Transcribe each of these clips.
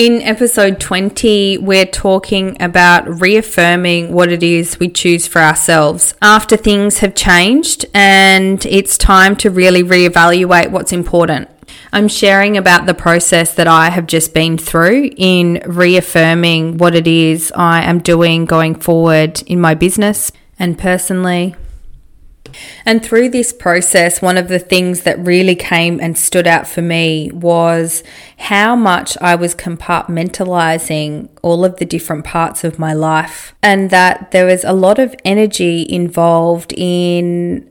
In episode 20, we're talking about reaffirming what it is we choose for ourselves after things have changed and it's time to really reevaluate what's important. I'm sharing about the process that I have just been through in reaffirming what it is I am doing going forward in my business and personally. And through this process, one of the things that really came and stood out for me was how much I was compartmentalizing all of the different parts of my life, and that there was a lot of energy involved in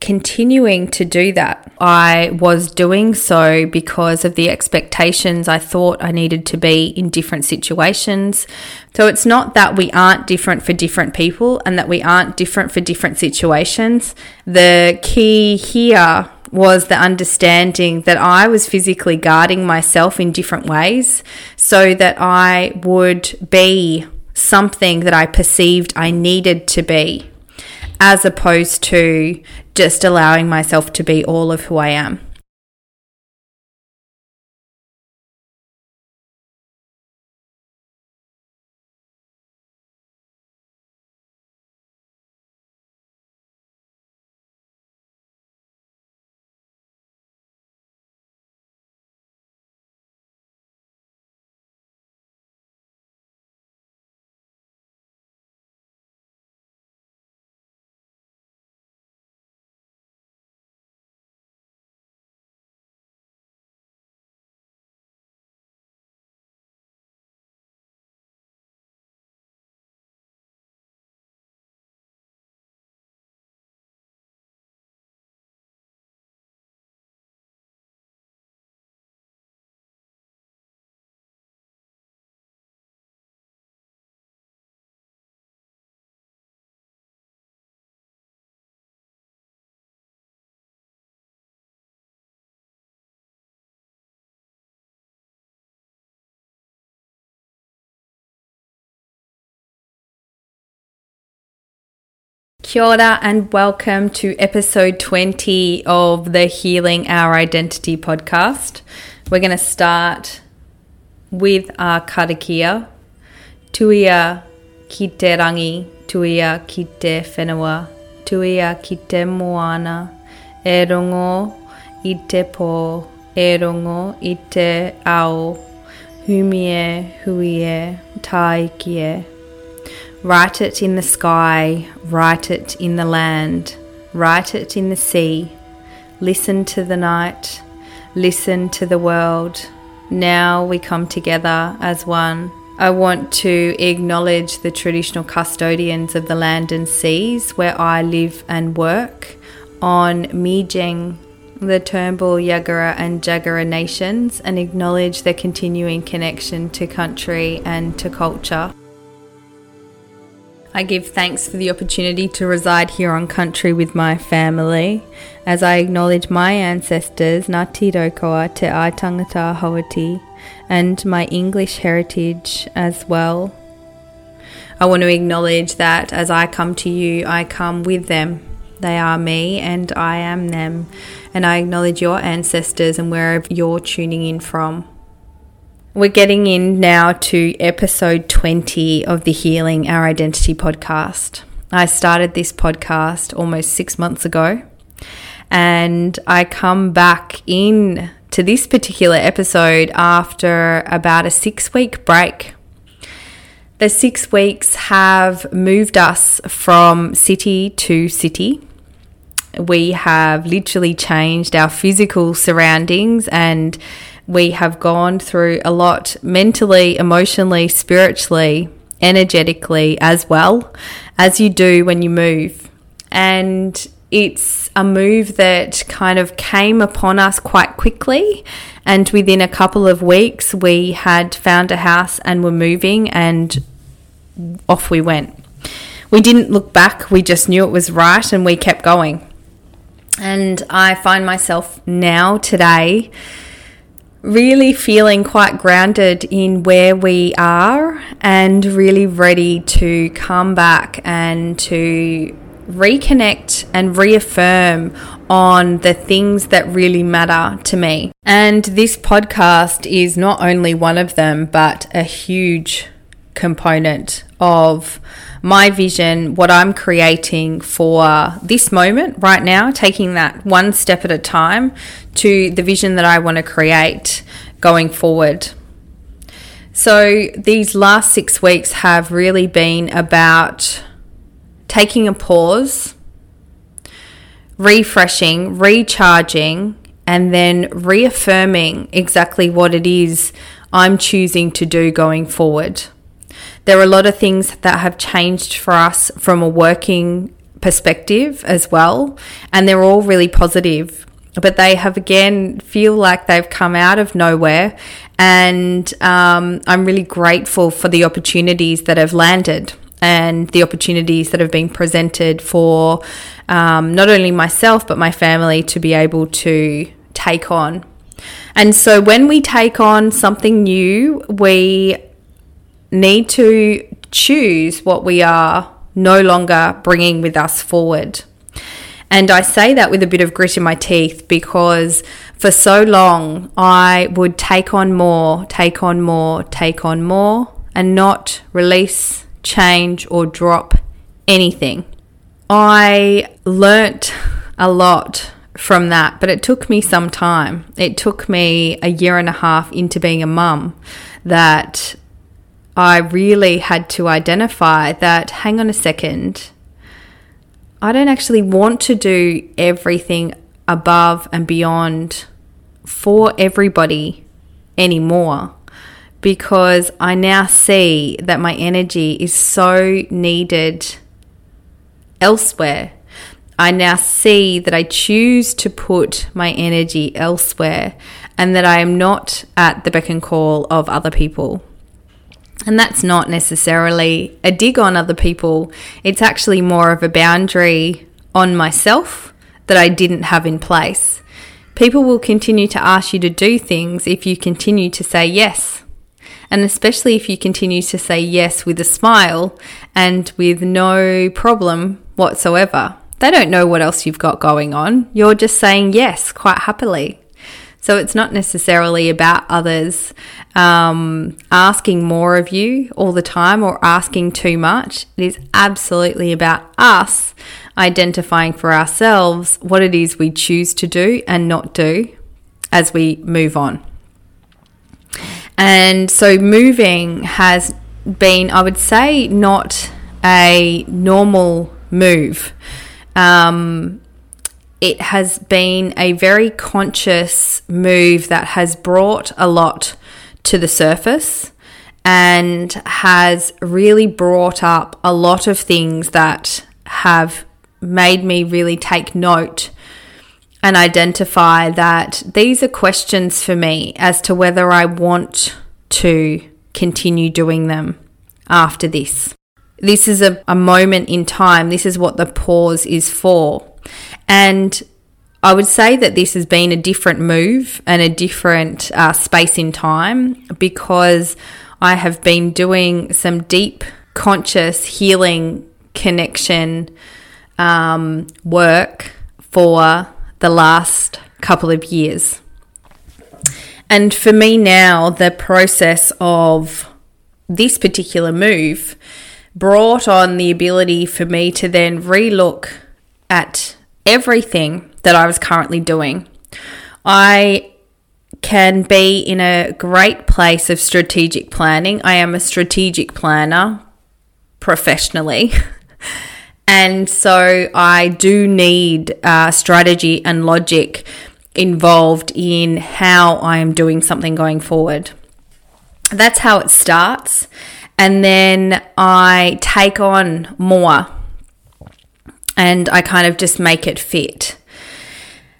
continuing to do that. I was doing so because of the expectations I thought I needed to be in different situations. So it's not that we aren't different for different people and that we aren't different for different situations. The key here was the understanding that I was physically guarding myself in different ways so that I would be something that I perceived I needed to be as opposed to just allowing myself to be all of who I am. Kia ora and welcome to episode 20 of the Healing Our Identity podcast. We're going to start with our karakia. Tuia ki te rangi, tuia ki te whenua, tuia ki moana, e rongo i te pō, e rongo i te ao, humie, huie, taikie. Write it in the sky, write it in the land, write it in the sea. Listen to the night, listen to the world. Now we come together as one. I want to acknowledge the traditional custodians of the land and seas where I live and work on Meanjin, the Turrbal, Yagara, and Jagera nations, and acknowledge their continuing connection to country and to culture. I give thanks for the opportunity to reside here on country with my family, as I acknowledge my ancestors, Ngāti Raukawa Te Aitanga-a-Hauiti, and my English heritage as well. I want to acknowledge that as I come to you, I come with them. They are me and I am them. And I acknowledge your ancestors and wherever you're tuning in from. We're getting in now to episode 20 of the Healing Our Identity podcast. I started this podcast almost six months ago, and I come back in to this particular episode after about a six week break. The six weeks have moved us from city to city. We have literally changed our physical surroundings and we have gone through a lot mentally, emotionally, spiritually, energetically as well as you do when you move. And it's a move that kind of came upon us quite quickly. And within a couple of weeks, we had found a house and were moving, and off we went. We didn't look back, we just knew it was right, and we kept going. And I find myself now, today, really feeling quite grounded in where we are and really ready to come back and to reconnect and reaffirm on the things that really matter to me. And this podcast is not only one of them, but a huge component of my vision, what I'm creating for this moment right now, taking that one step at a time to the vision that I want to create going forward. So, these last six weeks have really been about taking a pause, refreshing, recharging, and then reaffirming exactly what it is I'm choosing to do going forward. There are a lot of things that have changed for us from a working perspective as well, and they're all really positive. But they have again feel like they've come out of nowhere, and um, I'm really grateful for the opportunities that have landed and the opportunities that have been presented for um, not only myself but my family to be able to take on. And so when we take on something new, we need to choose what we are no longer bringing with us forward. And I say that with a bit of grit in my teeth because for so long I would take on more, take on more, take on more, and not release, change, or drop anything. I learnt a lot from that, but it took me some time. It took me a year and a half into being a mum that I really had to identify that hang on a second, I don't actually want to do everything above and beyond for everybody anymore because I now see that my energy is so needed elsewhere. I now see that I choose to put my energy elsewhere and that I am not at the beck and call of other people. And that's not necessarily a dig on other people, it's actually more of a boundary on myself that I didn't have in place. People will continue to ask you to do things if you continue to say yes. And especially if you continue to say yes with a smile and with no problem whatsoever. They don't know what else you've got going on. You're just saying yes quite happily. So it's not necessarily about others um, asking more of you all the time or asking too much. It is absolutely about us identifying for ourselves what it is we choose to do and not do as we move on. And so moving has been, I would say, not a normal move. Um, it has been a very conscious move that has brought a lot to the surface and has really brought up a lot of things that have made me really take note and identify that these are questions for me as to whether I want to continue doing them after this. This is a, a moment in time. This is what the pause is for. And I would say that this has been a different move and a different uh, space in time because I have been doing some deep, conscious healing connection um, work for the last couple of years. And for me now, the process of this particular move brought on the ability for me to then relook at everything that I was currently doing. I can be in a great place of strategic planning. I am a strategic planner professionally. and so I do need uh, strategy and logic involved in how I am doing something going forward. That's how it starts. And then I take on more and I kind of just make it fit.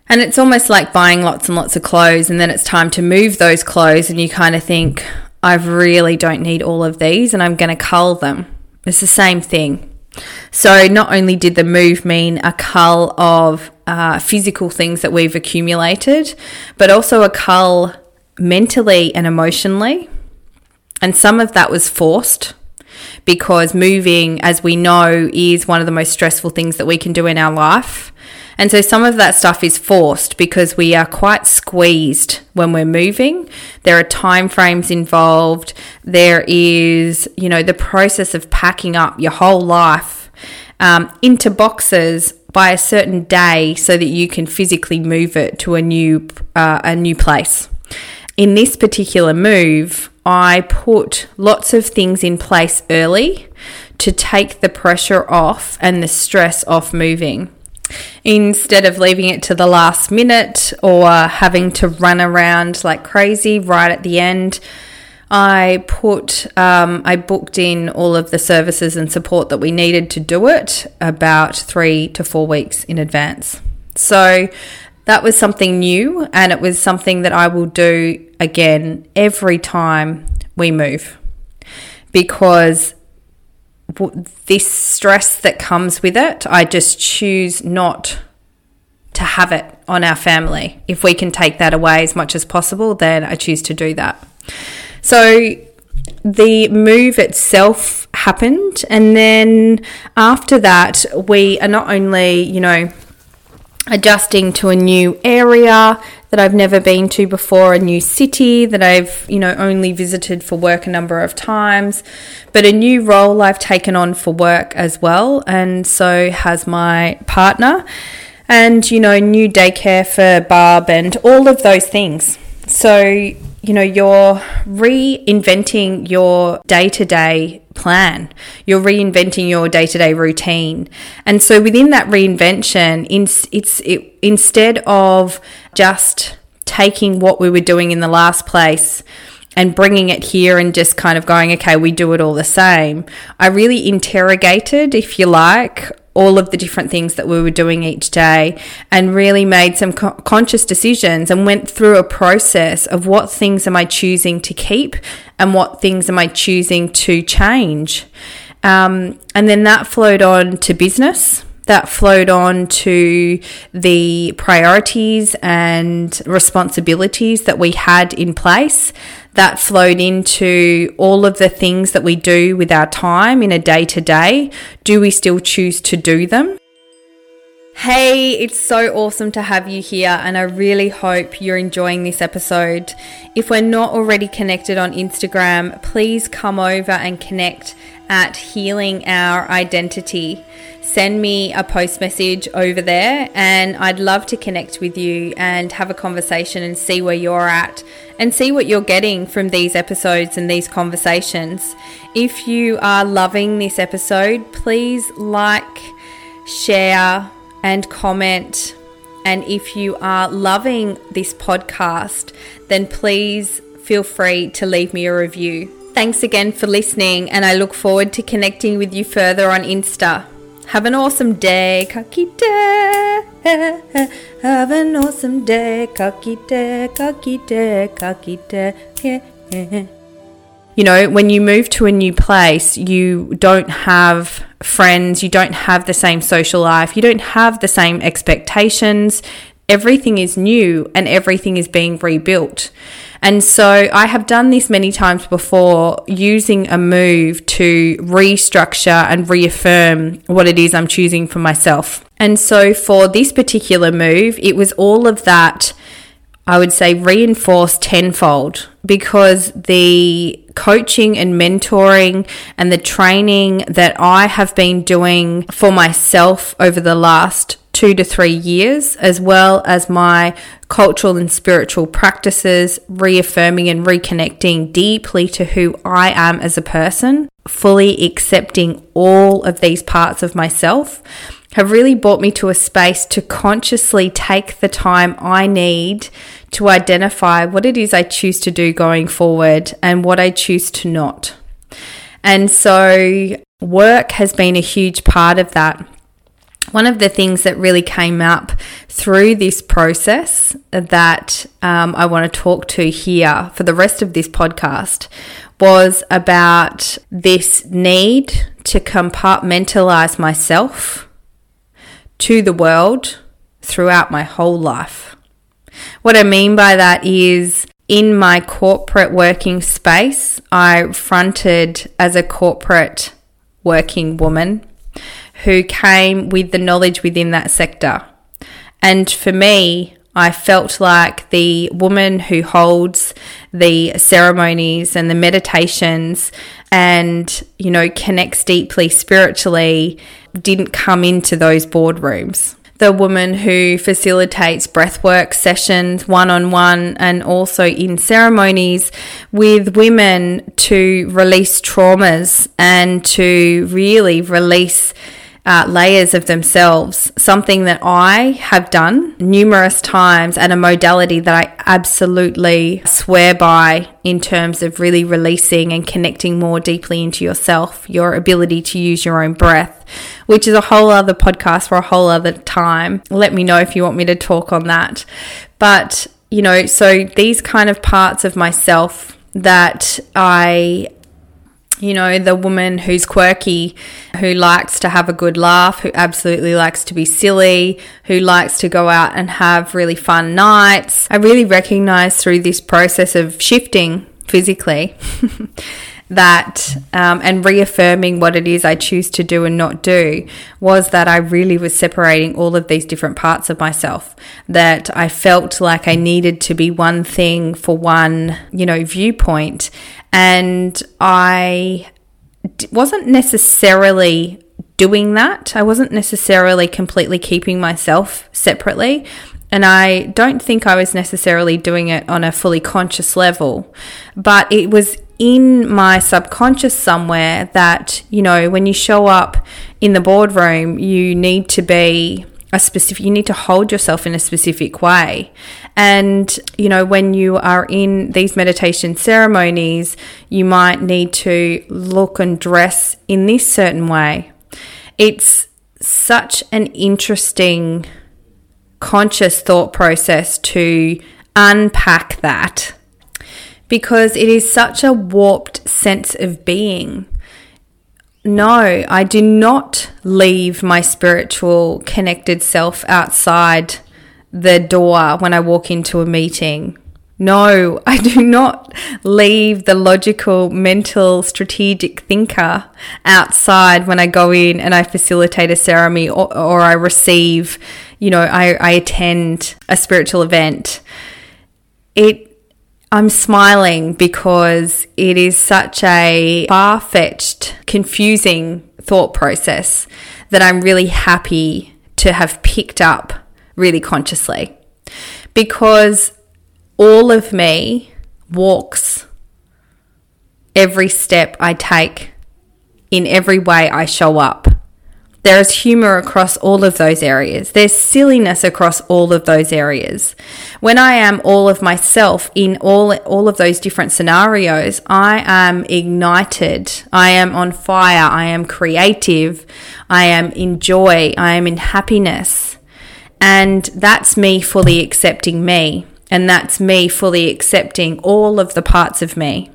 And it's almost like buying lots and lots of clothes, and then it's time to move those clothes, and you kind of think, I really don't need all of these, and I'm going to cull them. It's the same thing. So, not only did the move mean a cull of uh, physical things that we've accumulated, but also a cull mentally and emotionally. And some of that was forced because moving, as we know, is one of the most stressful things that we can do in our life. And so some of that stuff is forced because we are quite squeezed when we're moving. There are time frames involved. There is, you know, the process of packing up your whole life um, into boxes by a certain day so that you can physically move it to a new uh, a new place. In this particular move, I put lots of things in place early to take the pressure off and the stress off moving. Instead of leaving it to the last minute or having to run around like crazy right at the end, I put, um, I booked in all of the services and support that we needed to do it about three to four weeks in advance. So that was something new, and it was something that I will do again every time we move because this stress that comes with it, I just choose not to have it on our family. If we can take that away as much as possible, then I choose to do that. So the move itself happened, and then after that, we are not only, you know, adjusting to a new area that I've never been to before, a new city that I've, you know, only visited for work a number of times, but a new role I've taken on for work as well, and so has my partner, and, you know, new daycare for Barb and all of those things. So you know, you're reinventing your day to day plan. You're reinventing your day to day routine. And so within that reinvention, it's it, instead of just taking what we were doing in the last place and bringing it here and just kind of going, okay, we do it all the same. I really interrogated, if you like, all of the different things that we were doing each day and really made some co- conscious decisions and went through a process of what things am I choosing to keep and what things am I choosing to change. Um, and then that flowed on to business that flowed on to the priorities and responsibilities that we had in place. That flowed into all of the things that we do with our time in a day to day. Do we still choose to do them? Hey, it's so awesome to have you here, and I really hope you're enjoying this episode. If we're not already connected on Instagram, please come over and connect at Healing Our Identity send me a post message over there and I'd love to connect with you and have a conversation and see where you're at and see what you're getting from these episodes and these conversations. If you are loving this episode, please like, share, and comment. And if you are loving this podcast, then please feel free to leave me a review. Thanks again for listening, and I look forward to connecting with you further on Insta. Have an awesome day, ka kite. Have an awesome day, ka kite, kakite, ka kite. You know, when you move to a new place, you don't have friends, you don't have the same social life, you don't have the same expectations. Everything is new and everything is being rebuilt. And so I have done this many times before using a move to restructure and reaffirm what it is I'm choosing for myself. And so for this particular move, it was all of that, I would say, reinforced tenfold because the coaching and mentoring and the training that I have been doing for myself over the last two to three years, as well as my cultural and spiritual practices, reaffirming and reconnecting deeply to who I am as a person, fully accepting all of these parts of myself, have really brought me to a space to consciously take the time I need to identify what it is I choose to do going forward and what I choose to not. And so, work has been a huge part of that one of the things that really came up through this process that um, I want to talk to here for the rest of this podcast was about this need to compartmentalize myself to the world throughout my whole life. What I mean by that is in my corporate working space, I fronted as a corporate working woman who came with the knowledge within that sector. And for me, I felt like the woman who holds the ceremonies and the meditations and, you know, connects deeply spiritually didn't come into those boardrooms. The woman who facilitates breathwork sessions one on one and also in ceremonies with women to release traumas and to really release uh, layers of themselves, something that I have done numerous times and a modality that I absolutely swear by in terms of really releasing and connecting more deeply into yourself, your ability to use your own breath, which is a whole other podcast for a whole other time. Let me know if you want me to talk on that. But, you know, so these kind of parts of myself that I you know, the woman who's quirky, who likes to have a good laugh, who absolutely likes to be silly, who likes to go out and have really fun nights. I really recognize through this process of shifting physically that um, and reaffirming what it is I choose to do and not do was that I really was separating all of these different parts of myself. That I felt like I needed to be one thing for one, you know, viewpoint. And I wasn't necessarily doing that. I wasn't necessarily completely keeping myself separately. And I don't think I was necessarily doing it on a fully conscious level, but it was in my subconscious somewhere that, you know, when you show up in the boardroom, you need to be a specific, you need to hold yourself in a specific way. And, you know, when you are in these meditation ceremonies, you might need to look and dress in this certain way. It's such an interesting conscious thought process to unpack that because it is such a warped sense of being. No, I do not leave my spiritual connected self outside the door when I walk into a meeting. No, I do not leave the logical, mental, strategic thinker outside when I go in and I facilitate a ceremony or, or I receive, you know, I, I attend a spiritual event. It I'm smiling because it is such a far fetched, confusing thought process that I'm really happy to have picked up really consciously. Because all of me walks every step I take in every way I show up. There is humor across all of those areas. There's silliness across all of those areas. When I am all of myself in all, all of those different scenarios, I am ignited. I am on fire. I am creative. I am in joy. I am in happiness. And that's me fully accepting me. And that's me fully accepting all of the parts of me.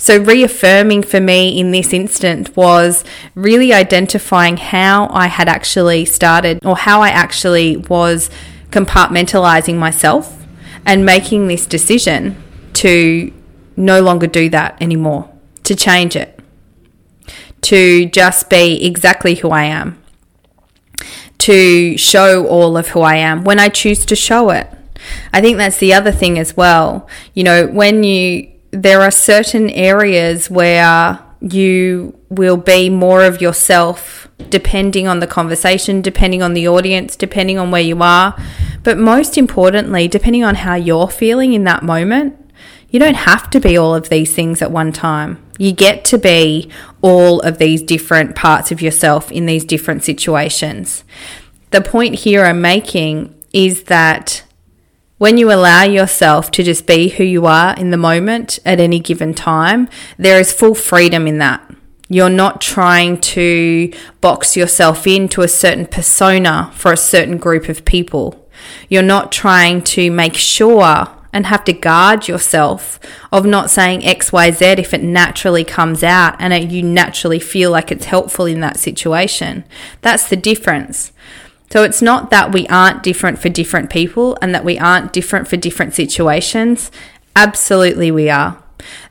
So, reaffirming for me in this instant was really identifying how I had actually started or how I actually was compartmentalizing myself and making this decision to no longer do that anymore, to change it, to just be exactly who I am, to show all of who I am when I choose to show it. I think that's the other thing as well. You know, when you there are certain areas where you will be more of yourself depending on the conversation, depending on the audience, depending on where you are. But most importantly, depending on how you're feeling in that moment, you don't have to be all of these things at one time. You get to be all of these different parts of yourself in these different situations. The point here I'm making is that when you allow yourself to just be who you are in the moment at any given time, there is full freedom in that. You're not trying to box yourself into a certain persona for a certain group of people. You're not trying to make sure and have to guard yourself of not saying XYZ if it naturally comes out and you naturally feel like it's helpful in that situation. That's the difference. So it's not that we aren't different for different people and that we aren't different for different situations. Absolutely, we are.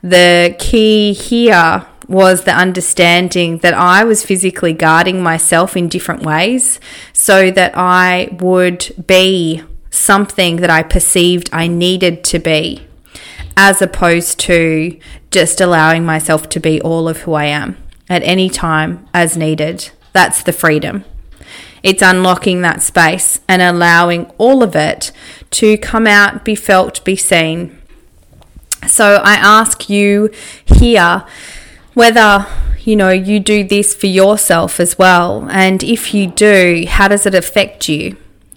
The key here was the understanding that I was physically guarding myself in different ways so that I would be something that I perceived I needed to be, as opposed to just allowing myself to be all of who I am at any time as needed. That's the freedom. It's unlocking that space and allowing all of it to come out, be felt, be seen. So I ask you here whether you know you do this for yourself as well. And if you do how does it affect you?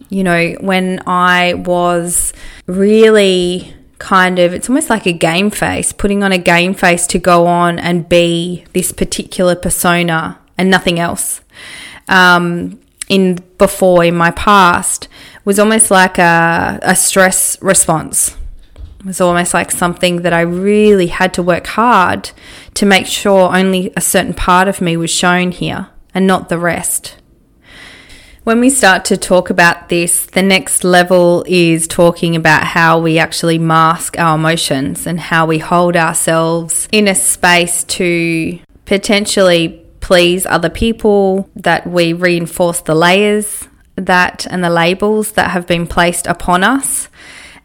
You know when i was really kind of it's almost like a game face putting on a game face to go on and be this particular persona and nothing else. Um, in before in my past was almost like a, a stress response it was almost like something that I really had to work hard to make sure only a certain part of me was shown here and not the rest. When we start to talk about this, the next level is talking about how we actually mask our emotions and how we hold ourselves in a space to potentially please other people, that we reinforce the layers that and the labels that have been placed upon us.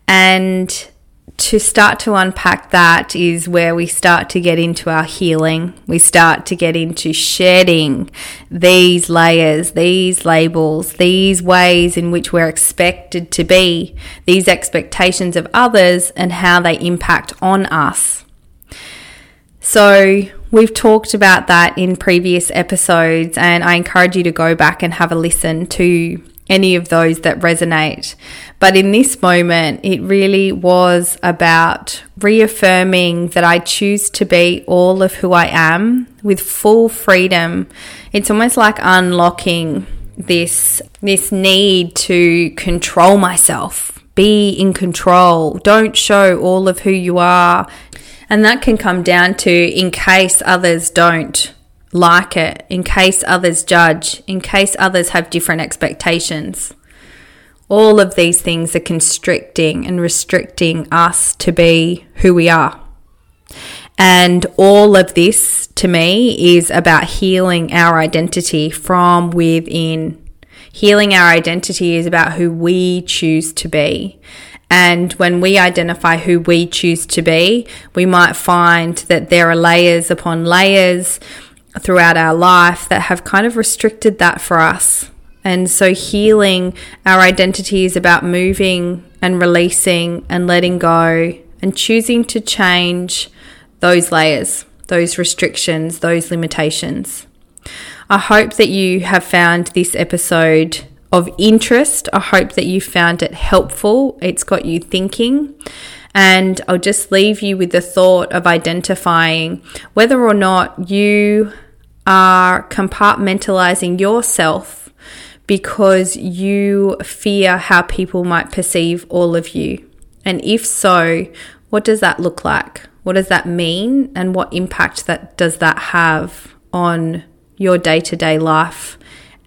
And to start to unpack that is where we start to get into our healing. We start to get into shedding these layers, these labels, these ways in which we're expected to be, these expectations of others, and how they impact on us. So, we've talked about that in previous episodes, and I encourage you to go back and have a listen to any of those that resonate. But in this moment, it really was about reaffirming that I choose to be all of who I am with full freedom. It's almost like unlocking this this need to control myself. Be in control. Don't show all of who you are. And that can come down to in case others don't like it, in case others judge, in case others have different expectations. All of these things are constricting and restricting us to be who we are. And all of this to me is about healing our identity from within. Healing our identity is about who we choose to be. And when we identify who we choose to be, we might find that there are layers upon layers throughout our life that have kind of restricted that for us. And so, healing our identity is about moving and releasing and letting go and choosing to change those layers, those restrictions, those limitations. I hope that you have found this episode of interest. I hope that you found it helpful. It's got you thinking. And I'll just leave you with the thought of identifying whether or not you are compartmentalizing yourself because you fear how people might perceive all of you. And if so, what does that look like? What does that mean? And what impact that does that have on your day-to-day life?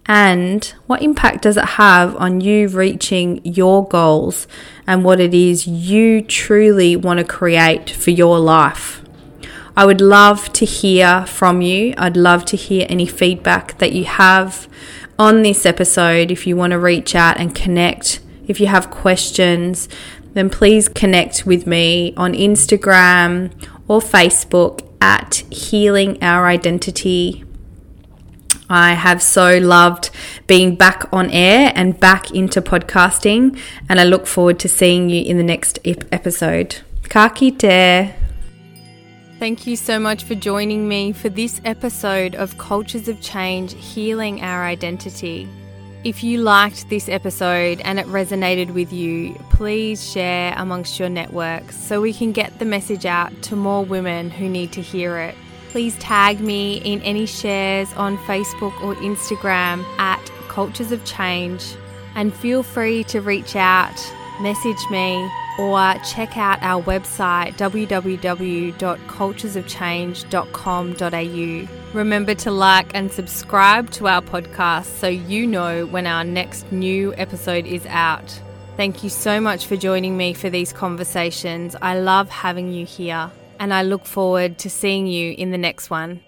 And what impact does it have on you reaching your goals and what it is you truly want to create for your life? I would love to hear from you. I'd love to hear any feedback that you have on this episode. If you want to reach out and connect, if you have questions, then please connect with me on Instagram or Facebook at Healing Our Identity. I have so loved being back on air and back into podcasting, and I look forward to seeing you in the next episode. Ka kite. Thank you so much for joining me for this episode of Cultures of Change Healing Our Identity. If you liked this episode and it resonated with you, please share amongst your networks so we can get the message out to more women who need to hear it. Please tag me in any shares on Facebook or Instagram at Cultures of Change and feel free to reach out, message me, or check out our website www.culturesofchange.com.au. Remember to like and subscribe to our podcast so you know when our next new episode is out. Thank you so much for joining me for these conversations. I love having you here, and I look forward to seeing you in the next one.